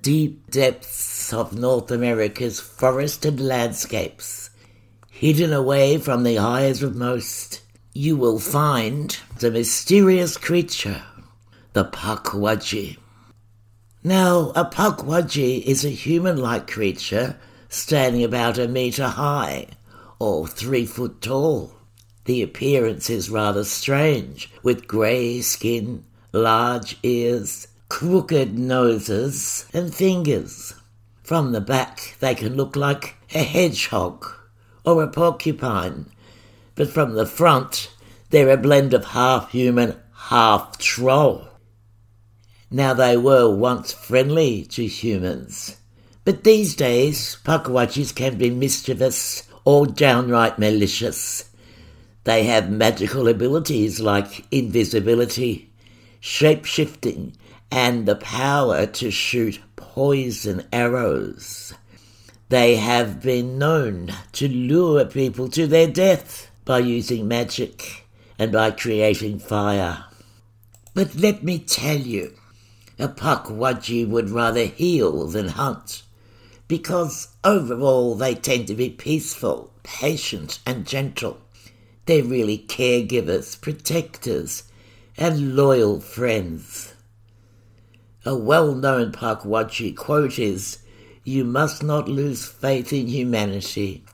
deep depths of North America's forested landscapes, hidden away from the eyes of most, you will find the mysterious creature, the Pukwudgie. Now, a Pukwudgie is a human like creature standing about a metre high or three foot tall. The appearance is rather strange, with grey skin, large ears, crooked noses, and fingers. From the back, they can look like a hedgehog or a porcupine, but from the front, they're a blend of half human, half troll. Now, they were once friendly to humans, but these days, Pukwudgies can be mischievous or downright malicious. They have magical abilities like invisibility, shape shifting, and the power to shoot poison arrows. They have been known to lure people to their death by using magic and by creating fire. But let me tell you, a Pukwudgie would rather heal than hunt, because overall they tend to be peaceful, patient, and gentle. They're really caregivers, protectors, and loyal friends. A well known Pukwudgie quote is You must not lose faith in humanity.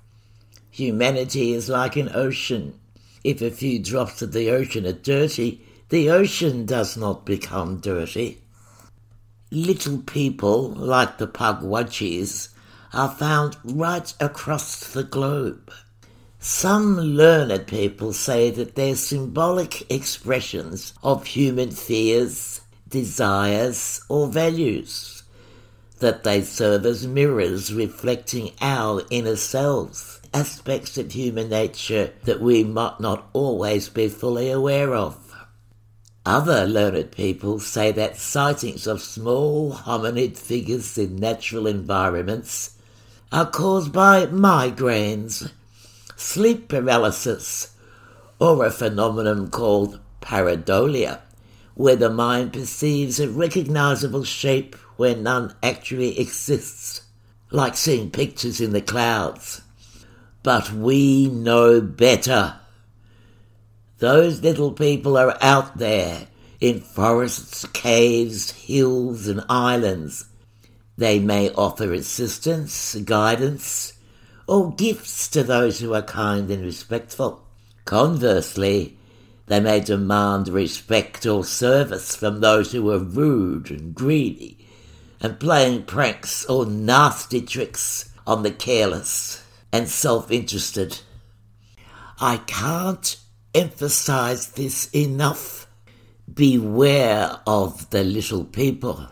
Humanity is like an ocean. If a few drops of the ocean are dirty, the ocean does not become dirty. Little people, like the Pukwudgies, are found right across the globe. Some learned people say that they're symbolic expressions of human fears, desires, or values, that they serve as mirrors reflecting our inner selves, aspects of human nature that we might not always be fully aware of. Other learned people say that sightings of small hominid figures in natural environments are caused by migraines, sleep paralysis, or a phenomenon called pareidolia, where the mind perceives a recognizable shape where none actually exists, like seeing pictures in the clouds. But we know better. Those little people are out there in forests, caves, hills, and islands. They may offer assistance, guidance, or gifts to those who are kind and respectful. Conversely, they may demand respect or service from those who are rude and greedy and playing pranks or nasty tricks on the careless and self interested. I can't emphasize this enough. Beware of the little people.